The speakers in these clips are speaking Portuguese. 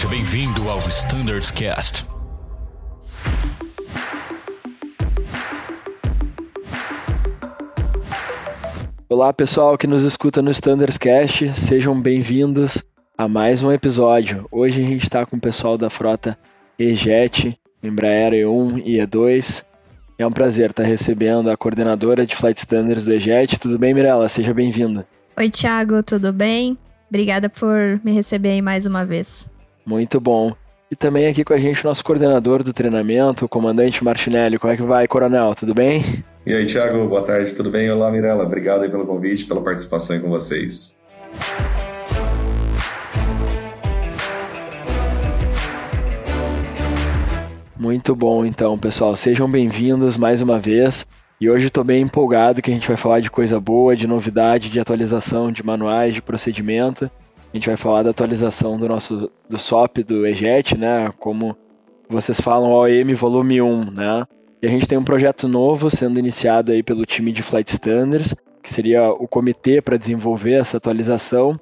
Seja bem-vindo ao Standards Cast. Olá pessoal que nos escuta no Standards Cast, sejam bem-vindos a mais um episódio. Hoje a gente está com o pessoal da frota E-Jet, Embraer E1 e E2. É um prazer estar recebendo a coordenadora de Flight Standards do E-Jet. Tudo bem, Mirella? Seja bem-vinda. Oi, Thiago, tudo bem? Obrigada por me receber aí mais uma vez. Muito bom. E também aqui com a gente o nosso coordenador do treinamento, o comandante Martinelli. Como é que vai, coronel? Tudo bem? E aí, Thiago, boa tarde, tudo bem? Olá, Mirella. Obrigado pelo convite, pela participação aí com vocês. Muito bom, então, pessoal. Sejam bem-vindos mais uma vez. E hoje estou bem empolgado que a gente vai falar de coisa boa, de novidade, de atualização de manuais, de procedimento. A gente vai falar da atualização do nosso do SOP do EJET, né? Como vocês falam, OEM volume 1, né? E a gente tem um projeto novo sendo iniciado aí pelo time de Flight Standards, que seria o comitê para desenvolver essa atualização.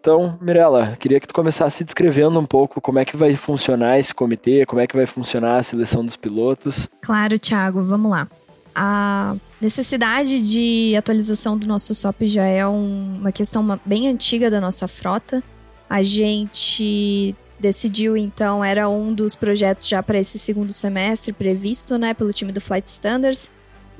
Então, Mirella, queria que tu começasse descrevendo um pouco como é que vai funcionar esse comitê, como é que vai funcionar a seleção dos pilotos. Claro, Thiago, vamos lá a necessidade de atualização do nosso SOP já é um, uma questão bem antiga da nossa frota. A gente decidiu, então, era um dos projetos já para esse segundo semestre previsto, né, pelo time do Flight Standards.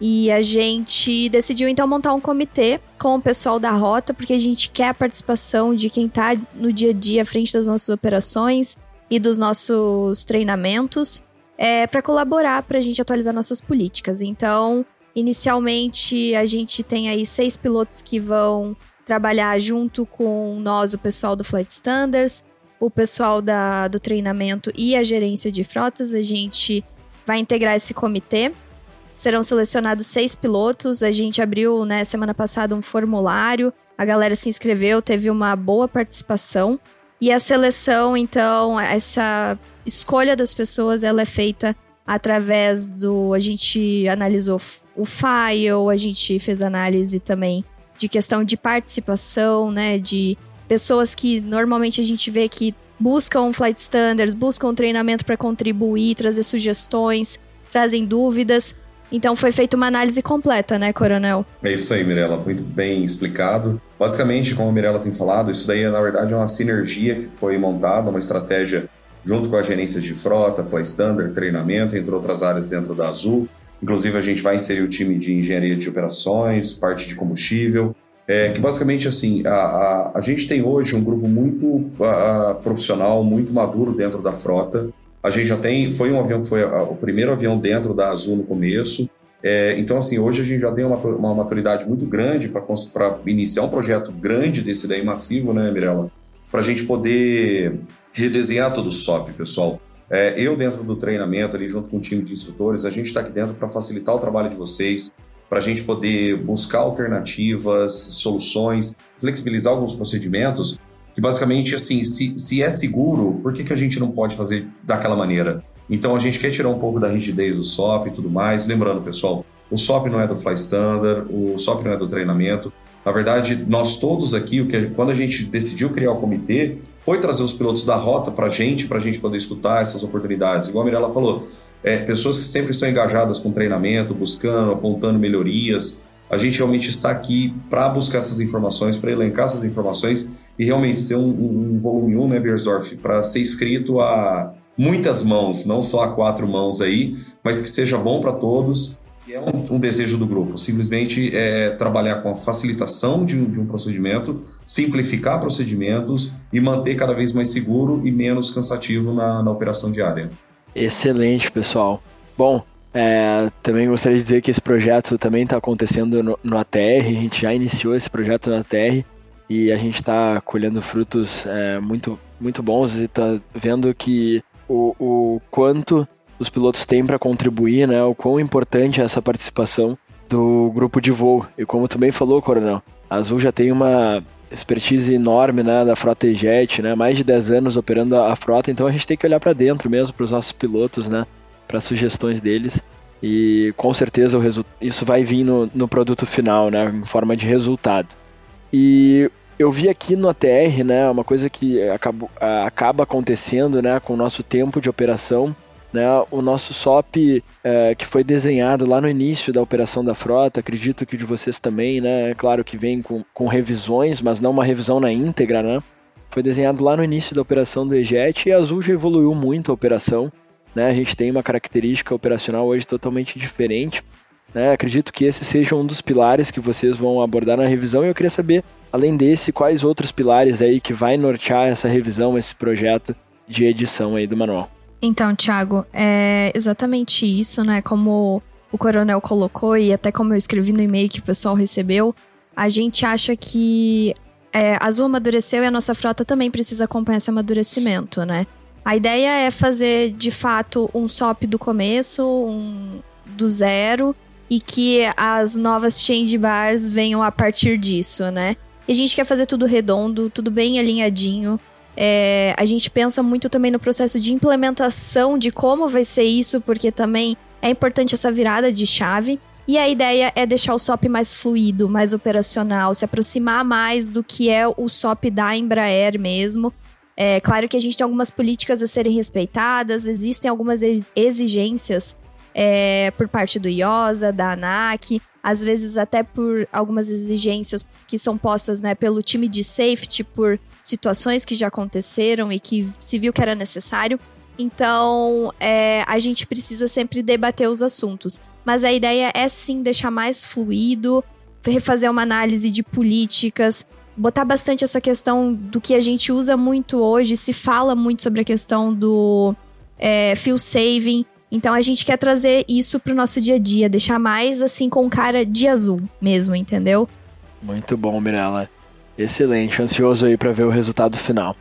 E a gente decidiu então montar um comitê com o pessoal da rota, porque a gente quer a participação de quem está no dia a dia à frente das nossas operações e dos nossos treinamentos é, para colaborar para a gente atualizar nossas políticas. Então, inicialmente, a gente tem aí seis pilotos que vão trabalhar junto com nós, o pessoal do Flight Standards, o pessoal da, do treinamento e a gerência de frotas. A gente vai integrar esse comitê. Serão selecionados seis pilotos. A gente abriu, né, semana passada, um formulário. A galera se inscreveu, teve uma boa participação. E a seleção, então, essa escolha das pessoas, ela é feita através do. A gente analisou o file, a gente fez análise também de questão de participação, né? De pessoas que normalmente a gente vê que buscam flight standards, buscam treinamento para contribuir, trazer sugestões, trazem dúvidas. Então foi feita uma análise completa, né, Coronel? É isso aí, Mirella, muito bem explicado. Basicamente, como a Mirella tem falado, isso daí na verdade é uma sinergia que foi montada, uma estratégia junto com a gerência de frota, Fly Standard, treinamento, entre outras áreas dentro da Azul. Inclusive, a gente vai inserir o time de engenharia de operações, parte de combustível, é, que basicamente assim, a, a, a, gente tem hoje um grupo muito a, profissional, muito maduro dentro da frota. A gente já tem, foi um avião, foi o primeiro avião dentro da Azul no começo. É, então, assim, hoje a gente já tem uma, uma maturidade muito grande para iniciar um projeto grande desse daí massivo, né, Mirella? Para a gente poder redesenhar todo o SOP, pessoal. É, eu, dentro do treinamento, ali junto com o time de instrutores, a gente está aqui dentro para facilitar o trabalho de vocês, para a gente poder buscar alternativas, soluções, flexibilizar alguns procedimentos, que basicamente, assim, se, se é seguro, por que, que a gente não pode fazer daquela maneira? Então, a gente quer tirar um pouco da rigidez do SOP e tudo mais. Lembrando, pessoal, o SOP não é do Fly Standard, o SOP não é do treinamento. Na verdade, nós todos aqui, o que, quando a gente decidiu criar o comitê, foi trazer os pilotos da rota para a gente, para a gente poder escutar essas oportunidades. Igual a Mirella falou, é, pessoas que sempre estão engajadas com treinamento, buscando, apontando melhorias. A gente realmente está aqui para buscar essas informações, para elencar essas informações e realmente ser um, um volume 1, né, Beersdorf, para ser escrito a muitas mãos, não só a quatro mãos aí, mas que seja bom para todos é um, um, desejo do grupo, simplesmente é trabalhar com a facilitação de um, de um, procedimento, simplificar procedimentos e manter cada vez mais seguro e menos cansativo na, na operação diária. Excelente, pessoal. Bom, é, também gostaria de dizer que esse projeto também está acontecendo no, no, ATR, a gente já iniciou esse projeto no ATR e a gente está colhendo frutos é, muito, muito bons e está vendo que o, o quanto os pilotos têm para contribuir, né? O quão importante é essa participação do grupo de voo. E como também falou, Coronel, a Azul já tem uma expertise enorme né, da frota E-Jet, né? Mais de 10 anos operando a frota, então a gente tem que olhar para dentro mesmo para os nossos pilotos, né? Para sugestões deles. E com certeza isso vai vir no, no produto final, né? Em forma de resultado. E eu vi aqui no ATR, né, uma coisa que acabou, acaba acontecendo, né, com o nosso tempo de operação, né, o nosso SOP é, que foi desenhado lá no início da operação da frota, acredito que de vocês também, né, é claro que vem com, com revisões, mas não uma revisão na íntegra, né, foi desenhado lá no início da operação do EJET e a Azul já evoluiu muito a operação, né, a gente tem uma característica operacional hoje totalmente diferente, né, acredito que esse seja um dos pilares que vocês vão abordar na revisão e eu queria saber, além desse, quais outros pilares aí que vai nortear essa revisão, esse projeto de edição aí do manual. Então, Thiago, é exatamente isso, né? Como o coronel colocou e até como eu escrevi no e-mail que o pessoal recebeu, a gente acha que é, a Azul amadureceu e a nossa frota também precisa acompanhar esse amadurecimento, né? A ideia é fazer, de fato, um SOP do começo, um do zero, e que as novas change bars venham a partir disso, né? E a gente quer fazer tudo redondo, tudo bem alinhadinho, é, a gente pensa muito também no processo de implementação de como vai ser isso, porque também é importante essa virada de chave. E a ideia é deixar o SOP mais fluido, mais operacional, se aproximar mais do que é o SOP da Embraer mesmo. É claro que a gente tem algumas políticas a serem respeitadas, existem algumas exigências é, por parte do IOSA, da ANAC, às vezes até por algumas exigências que são postas né, pelo time de safety, por situações que já aconteceram e que se viu que era necessário. Então, é, a gente precisa sempre debater os assuntos. Mas a ideia é sim deixar mais fluido, refazer uma análise de políticas, botar bastante essa questão do que a gente usa muito hoje, se fala muito sobre a questão do é, fuel saving. Então a gente quer trazer isso pro nosso dia a dia, deixar mais assim com cara de azul mesmo, entendeu? Muito bom, Mirella. Excelente, ansioso aí para ver o resultado final.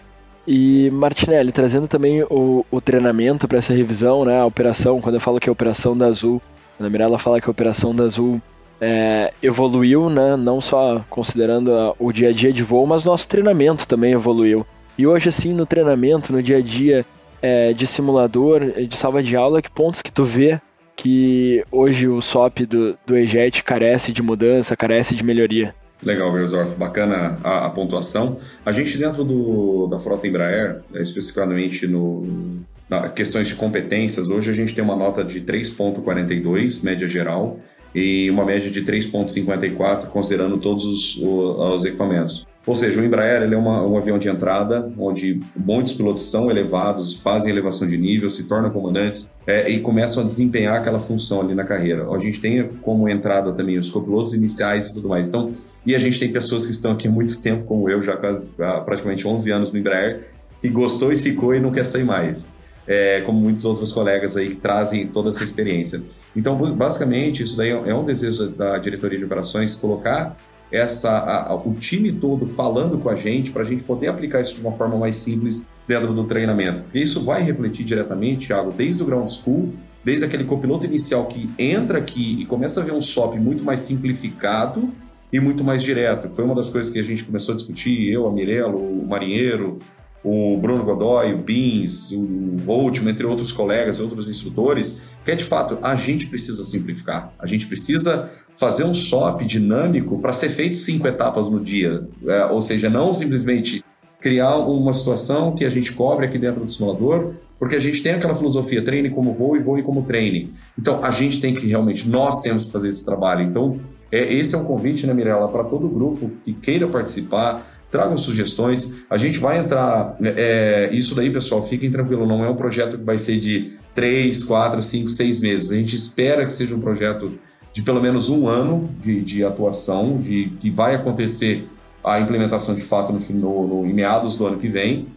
E Martinelli, trazendo também o, o treinamento para essa revisão, né? A operação, quando eu falo que é a operação da Azul, a Mirella fala que a operação da Azul é, evoluiu, né? Não só considerando a, o dia a dia de voo, mas nosso treinamento também evoluiu. E hoje, assim, no treinamento, no dia a dia é, de simulador, de sala de aula, que pontos que tu vê que hoje o SOP do, do EJET carece de mudança, carece de melhoria? Legal, Versdorf, bacana a, a, pontuação. A gente dentro do, da frota Embraer, né, especificamente no, na questões de competências, hoje a gente tem uma nota de 3.42, média geral, e uma média de 3.54, considerando todos os, os, equipamentos. Ou seja, o Embraer ele é uma, um avião de entrada, onde muitos pilotos são elevados, fazem elevação de nível, se tornam comandantes é, e começam a desempenhar aquela função ali na carreira. A gente tem como entrada também os copilotos iniciais e tudo mais. Então, e a gente tem pessoas que estão aqui há muito tempo, como eu, já há praticamente 11 anos no Embraer, que gostou e ficou e não quer sair mais. É, como muitos outros colegas aí que trazem toda essa experiência. Então, basicamente, isso daí é um desejo da diretoria de operações colocar essa a, a, o time todo falando com a gente para a gente poder aplicar isso de uma forma mais simples dentro do treinamento. Porque isso vai refletir diretamente, Thiago, desde o ground school, desde aquele copiloto inicial que entra aqui e começa a ver um SOP muito mais simplificado e muito mais direto. Foi uma das coisas que a gente começou a discutir, eu, a Mirella, o Marinheiro, o Bruno Godoy, o Bins, o Voltman, entre outros colegas, outros instrutores, que é de fato, a gente precisa simplificar. A gente precisa fazer um SOP dinâmico para ser feito cinco etapas no dia. É, ou seja, não simplesmente criar uma situação que a gente cobre aqui dentro do simulador, porque a gente tem aquela filosofia, treine como voo e voe como treine. Então, a gente tem que realmente, nós temos que fazer esse trabalho. Então, é, esse é um convite, né, Mirella, para todo grupo que queira participar, tragam sugestões. A gente vai entrar. É, isso daí, pessoal, fiquem tranquilos, não é um projeto que vai ser de três, quatro, cinco, seis meses. A gente espera que seja um projeto de pelo menos um ano de, de atuação, de que vai acontecer a implementação de fato no, no, no, em meados do ano que vem,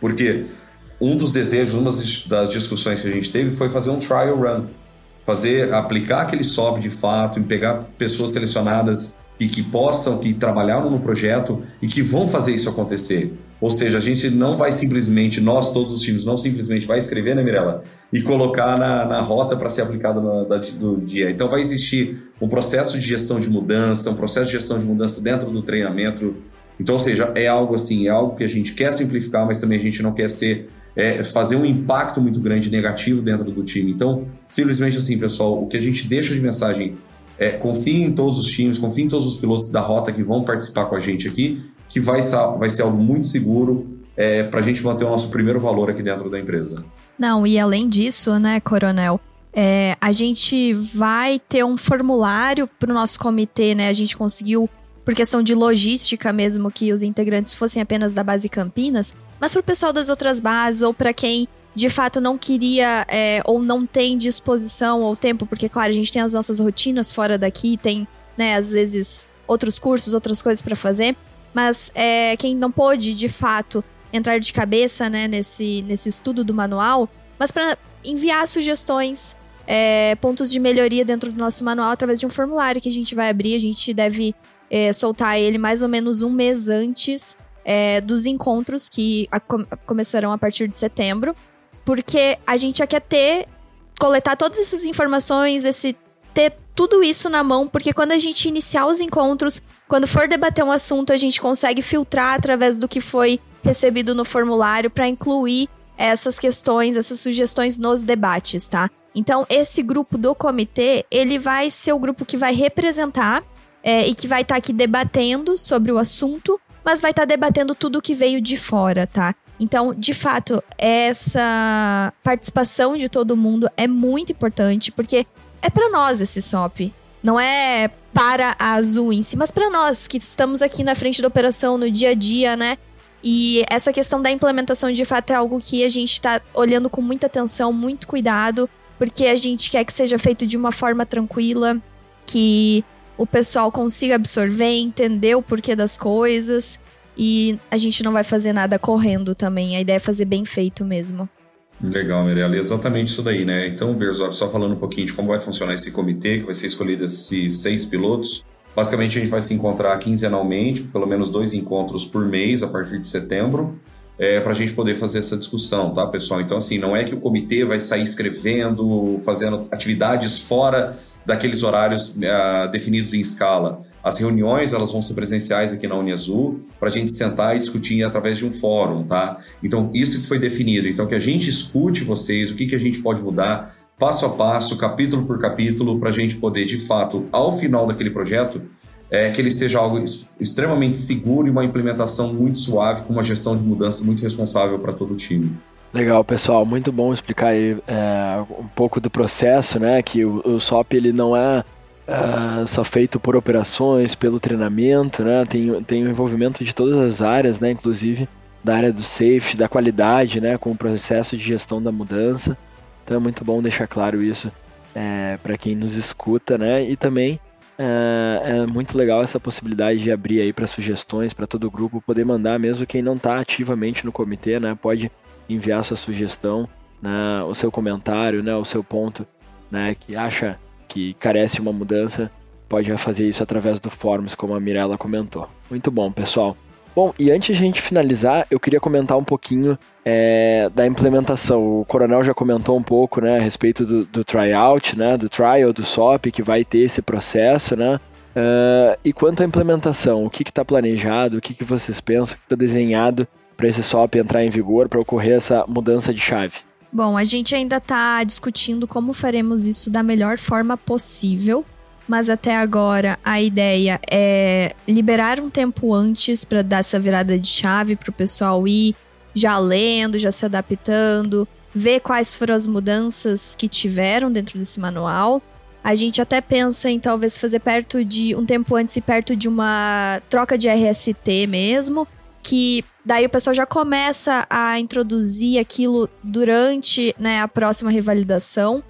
porque um dos desejos, uma das discussões que a gente teve foi fazer um trial run fazer, aplicar aquele SOP de fato, em pegar pessoas selecionadas e que possam, que trabalharam no projeto e que vão fazer isso acontecer. Ou seja, a gente não vai simplesmente, nós, todos os times, não simplesmente vai escrever, né, Mirella? E colocar na, na rota para ser aplicado no, da, do dia. Então vai existir um processo de gestão de mudança, um processo de gestão de mudança dentro do treinamento. Então, ou seja, é algo assim, é algo que a gente quer simplificar, mas também a gente não quer ser é, fazer um impacto muito grande negativo dentro do time. Então, simplesmente assim, pessoal, o que a gente deixa de mensagem é confie em todos os times, confie em todos os pilotos da rota que vão participar com a gente aqui, que vai ser, vai ser algo muito seguro é, para a gente manter o nosso primeiro valor aqui dentro da empresa. Não, e além disso, né, Coronel, é, a gente vai ter um formulário para o nosso comitê, né? A gente conseguiu, por questão de logística mesmo, que os integrantes fossem apenas da base Campinas, mas para o pessoal das outras bases ou para quem de fato não queria é, ou não tem disposição ou tempo, porque, claro, a gente tem as nossas rotinas fora daqui, tem, né, às vezes outros cursos, outras coisas para fazer, mas é, quem não pôde, de fato, entrar de cabeça, né, nesse, nesse estudo do manual, mas para enviar sugestões, é, pontos de melhoria dentro do nosso manual através de um formulário que a gente vai abrir, a gente deve é, soltar ele mais ou menos um mês antes é, dos encontros que a, começarão a partir de setembro porque a gente já quer ter, coletar todas essas informações, esse ter tudo isso na mão, porque quando a gente iniciar os encontros, quando for debater um assunto, a gente consegue filtrar através do que foi recebido no formulário para incluir essas questões, essas sugestões nos debates, tá? Então, esse grupo do comitê, ele vai ser o grupo que vai representar é, e que vai estar tá aqui debatendo sobre o assunto, mas vai estar tá debatendo tudo que veio de fora, tá? Então, de fato, essa participação de todo mundo é muito importante, porque é para nós esse SOP. Não é para a Azul em si, mas para nós que estamos aqui na frente da operação no dia a dia, né? E essa questão da implementação de fato é algo que a gente está olhando com muita atenção, muito cuidado, porque a gente quer que seja feito de uma forma tranquila, que o pessoal consiga absorver, entender o porquê das coisas e a gente não vai fazer nada correndo também. A ideia é fazer bem feito mesmo. Legal, Mirella. Exatamente isso daí, né? Então, Berzov, só falando um pouquinho de como vai funcionar esse comitê, que vai ser escolhido esses seis pilotos. Basicamente, a gente vai se encontrar quinzenalmente, pelo menos dois encontros por mês, a partir de setembro, é, para a gente poder fazer essa discussão, tá, pessoal? Então, assim, não é que o comitê vai sair escrevendo, fazendo atividades fora daqueles horários uh, definidos em escala. As reuniões elas vão ser presenciais aqui na Uniazul para a gente sentar e discutir através de um fórum, tá? Então isso foi definido. Então que a gente escute vocês, o que, que a gente pode mudar, passo a passo, capítulo por capítulo, para a gente poder de fato, ao final daquele projeto, é, que ele seja algo extremamente seguro e uma implementação muito suave, com uma gestão de mudança muito responsável para todo o time. Legal, pessoal, muito bom explicar aí, é, um pouco do processo, né? Que o, o SOP ele não é uh, só feito por operações, pelo treinamento, né? Tem, tem o envolvimento de todas as áreas, né? Inclusive da área do safety, da qualidade, né? Com o processo de gestão da mudança. Então é muito bom deixar claro isso é, para quem nos escuta, né? E também é, é, muito legal essa possibilidade de abrir aí para sugestões para todo o grupo poder mandar, mesmo quem não está ativamente no comitê, né? Pode enviar sua sugestão, né, o seu comentário, né, o seu ponto, né, que acha que carece uma mudança, pode fazer isso através do Forms, como a Mirella comentou. Muito bom, pessoal. Bom, e antes de a gente finalizar, eu queria comentar um pouquinho é, da implementação. O Coronel já comentou um pouco né, a respeito do, do tryout, né, do trial, do SOP, que vai ter esse processo, né? Uh, e quanto à implementação, o que está planejado, o que, que vocês pensam, o que está desenhado para esse SOP entrar em vigor, para ocorrer essa mudança de chave? Bom, a gente ainda está discutindo como faremos isso da melhor forma possível, mas até agora a ideia é liberar um tempo antes para dar essa virada de chave para o pessoal ir já lendo, já se adaptando, ver quais foram as mudanças que tiveram dentro desse manual. A gente até pensa em talvez fazer perto de um tempo antes e perto de uma troca de RST mesmo, que daí o pessoal já começa a introduzir aquilo durante né, a próxima revalidação.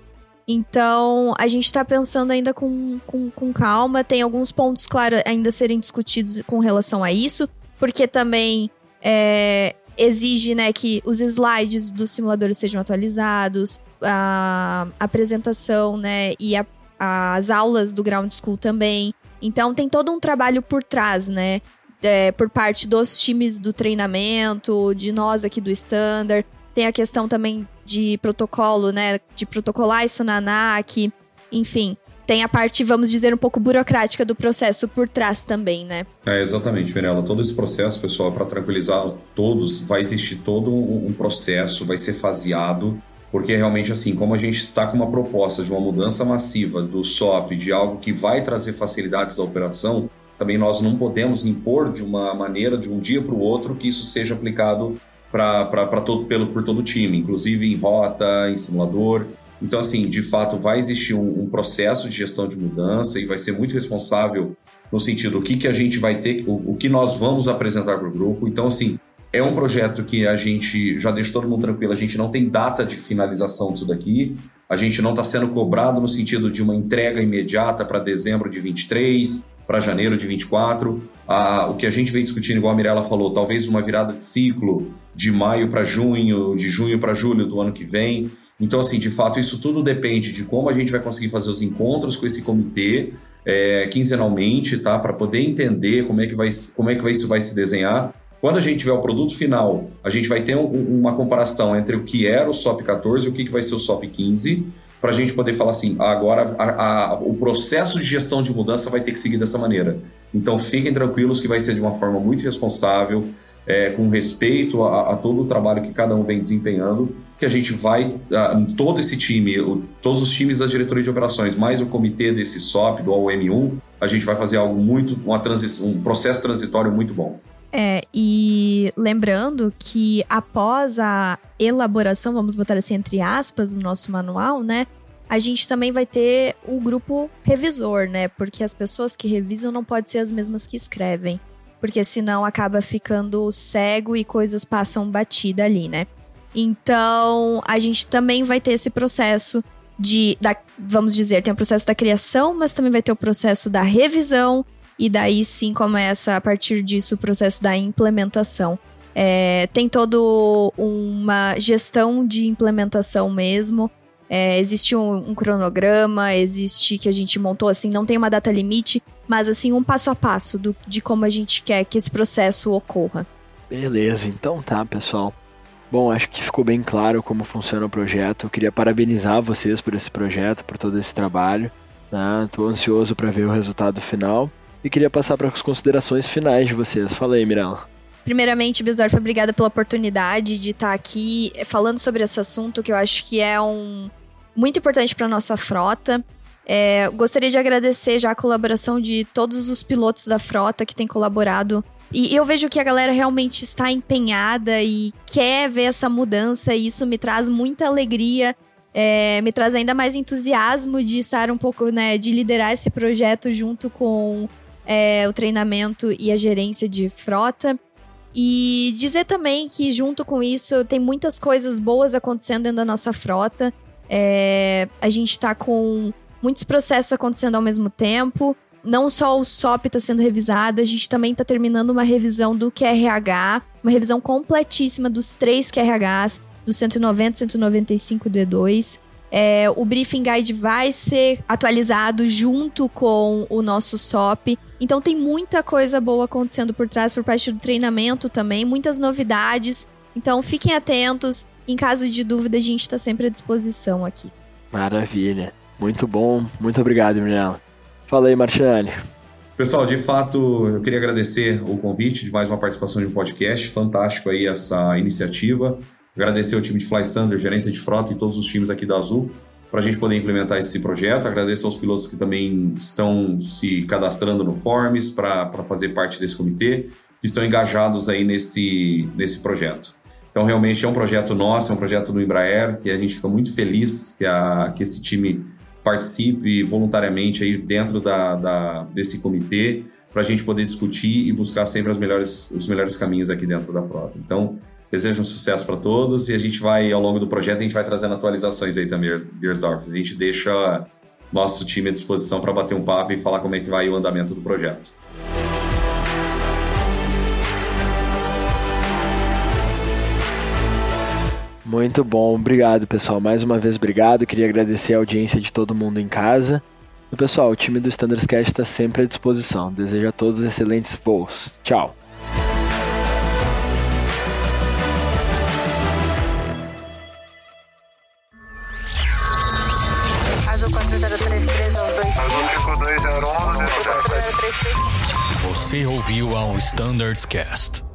Então, a gente está pensando ainda com, com, com, calma. Tem alguns pontos, claro, ainda serem discutidos com relação a isso, porque também é, exige né, que os slides dos simuladores sejam atualizados, a apresentação né, e a, as aulas do Ground School também. Então, tem todo um trabalho por trás, né? É, por parte dos times do treinamento, de nós aqui do Standard. Tem a questão também de protocolo, né? De protocolar isso na ANAC. Enfim, tem a parte, vamos dizer, um pouco burocrática do processo por trás também, né? É, exatamente, Mirella. Todo esse processo, pessoal, para tranquilizar todos, vai existir todo um processo, vai ser faseado, porque realmente, assim, como a gente está com uma proposta de uma mudança massiva do SOP, de algo que vai trazer facilidades da operação, também nós não podemos impor de uma maneira, de um dia para o outro, que isso seja aplicado para todo, pelo, por todo o time, inclusive em rota, em simulador. Então, assim, de fato, vai existir um, um, processo de gestão de mudança e vai ser muito responsável no sentido o que, que a gente vai ter, o, o que nós vamos apresentar para o grupo. Então, assim, é um projeto que a gente já deixa todo mundo tranquilo, a gente não tem data de finalização disso daqui, a gente não está sendo cobrado no sentido de uma entrega imediata para dezembro de 23, para janeiro de 24. Ah, o que a gente vem discutindo, igual a Mirella falou, talvez uma virada de ciclo de maio para junho, de junho para julho do ano que vem. Então, assim, de fato, isso tudo depende de como a gente vai conseguir fazer os encontros com esse comitê é, quinzenalmente, tá? Para poder entender como é que vai, como é que vai, isso vai se desenhar. Quando a gente tiver o produto final, a gente vai ter um, uma comparação entre o que era o SOP 14 e o que, que vai ser o SOP 15, para a gente poder falar assim, agora a, a, o processo de gestão de mudança vai ter que seguir dessa maneira. Então fiquem tranquilos que vai ser de uma forma muito responsável, é, com respeito a, a, todo o trabalho que cada um vem desempenhando, que a gente vai, todo esse time, o, todos os times da diretoria de operações, mais o comitê desse SOP, do OM1, a gente vai fazer algo muito, uma um processo transitório muito bom. É, e lembrando que após a elaboração, vamos botar assim entre aspas, do nosso manual, né? A gente também vai ter o grupo revisor, né? Porque as pessoas que revisam não podem ser as mesmas que escrevem. Porque senão acaba ficando cego e coisas passam batida ali, né? Então, a gente também vai ter esse processo de, da, vamos dizer, tem o processo da criação, mas também vai ter o processo da revisão e daí sim começa a partir disso o processo da implementação. É, tem todo uma gestão de implementação mesmo. É, existe um, um, cronograma, existe que a gente montou assim, não tem uma data limite, mas assim, um passo a passo do, de como a gente quer que esse processo ocorra. Beleza, então tá, pessoal. Bom, acho que ficou bem claro como funciona o projeto. Eu queria parabenizar vocês por esse projeto, por todo esse trabalho. Estou né? ansioso para ver o resultado final e queria passar para as considerações finais de vocês. Fala aí, Mirella. Primeiramente, Bisdorf, obrigada pela oportunidade de estar aqui falando sobre esse assunto que eu acho que é um muito importante para nossa frota. É, gostaria de agradecer já a colaboração de todos os pilotos da frota que têm colaborado. E eu vejo que a galera realmente está empenhada e quer ver essa mudança, e isso me traz muita alegria, é, me traz ainda mais entusiasmo de estar um pouco, né, de liderar esse projeto junto com é, o treinamento e a gerência de frota. E dizer também que, junto com isso, tem muitas coisas boas acontecendo dentro da nossa frota. É, a gente está com muitos processos acontecendo ao mesmo tempo. Não só o SOP está sendo revisado, a gente também está terminando uma revisão do QRH, uma revisão completíssima dos três QRHs, do 190, 195 e do E2. É, o briefing guide vai ser atualizado junto com o nosso SOP. Então tem muita coisa boa acontecendo por trás por parte do treinamento também, muitas novidades. Então fiquem atentos. Em caso de dúvida, a gente está sempre à disposição aqui. Maravilha. Muito bom. Muito obrigado, Mirella. Fala aí, Marciane. Pessoal, de fato, eu queria agradecer o convite de mais uma participação de um podcast. Fantástico aí essa iniciativa. Agradecer ao time de Fly Standard, gerência de frota e todos os times aqui da Azul para a gente poder implementar esse projeto. Agradeço aos pilotos que também estão se cadastrando no Forms para fazer parte desse comitê, que estão engajados aí nesse, nesse projeto. Então, realmente é um projeto nosso, é um projeto do Embraer, que a gente fica muito feliz que, a, que esse time participe voluntariamente aí dentro da, da desse comitê para a gente poder discutir e buscar sempre as melhores, os melhores caminhos aqui dentro da frota. Então, Desejo um sucesso para todos e a gente vai, ao longo do projeto, a gente vai trazendo atualizações aí também, Beersdorf. A gente deixa nosso time à disposição para bater um papo e falar como é que vai o andamento do projeto. Muito bom, obrigado pessoal. Mais uma vez, obrigado. Queria agradecer a audiência de todo mundo em casa. E pessoal, o time do Standards Cast está sempre à disposição. Desejo a todos excelentes voos. Tchau. Ouviu ao Standards Cast.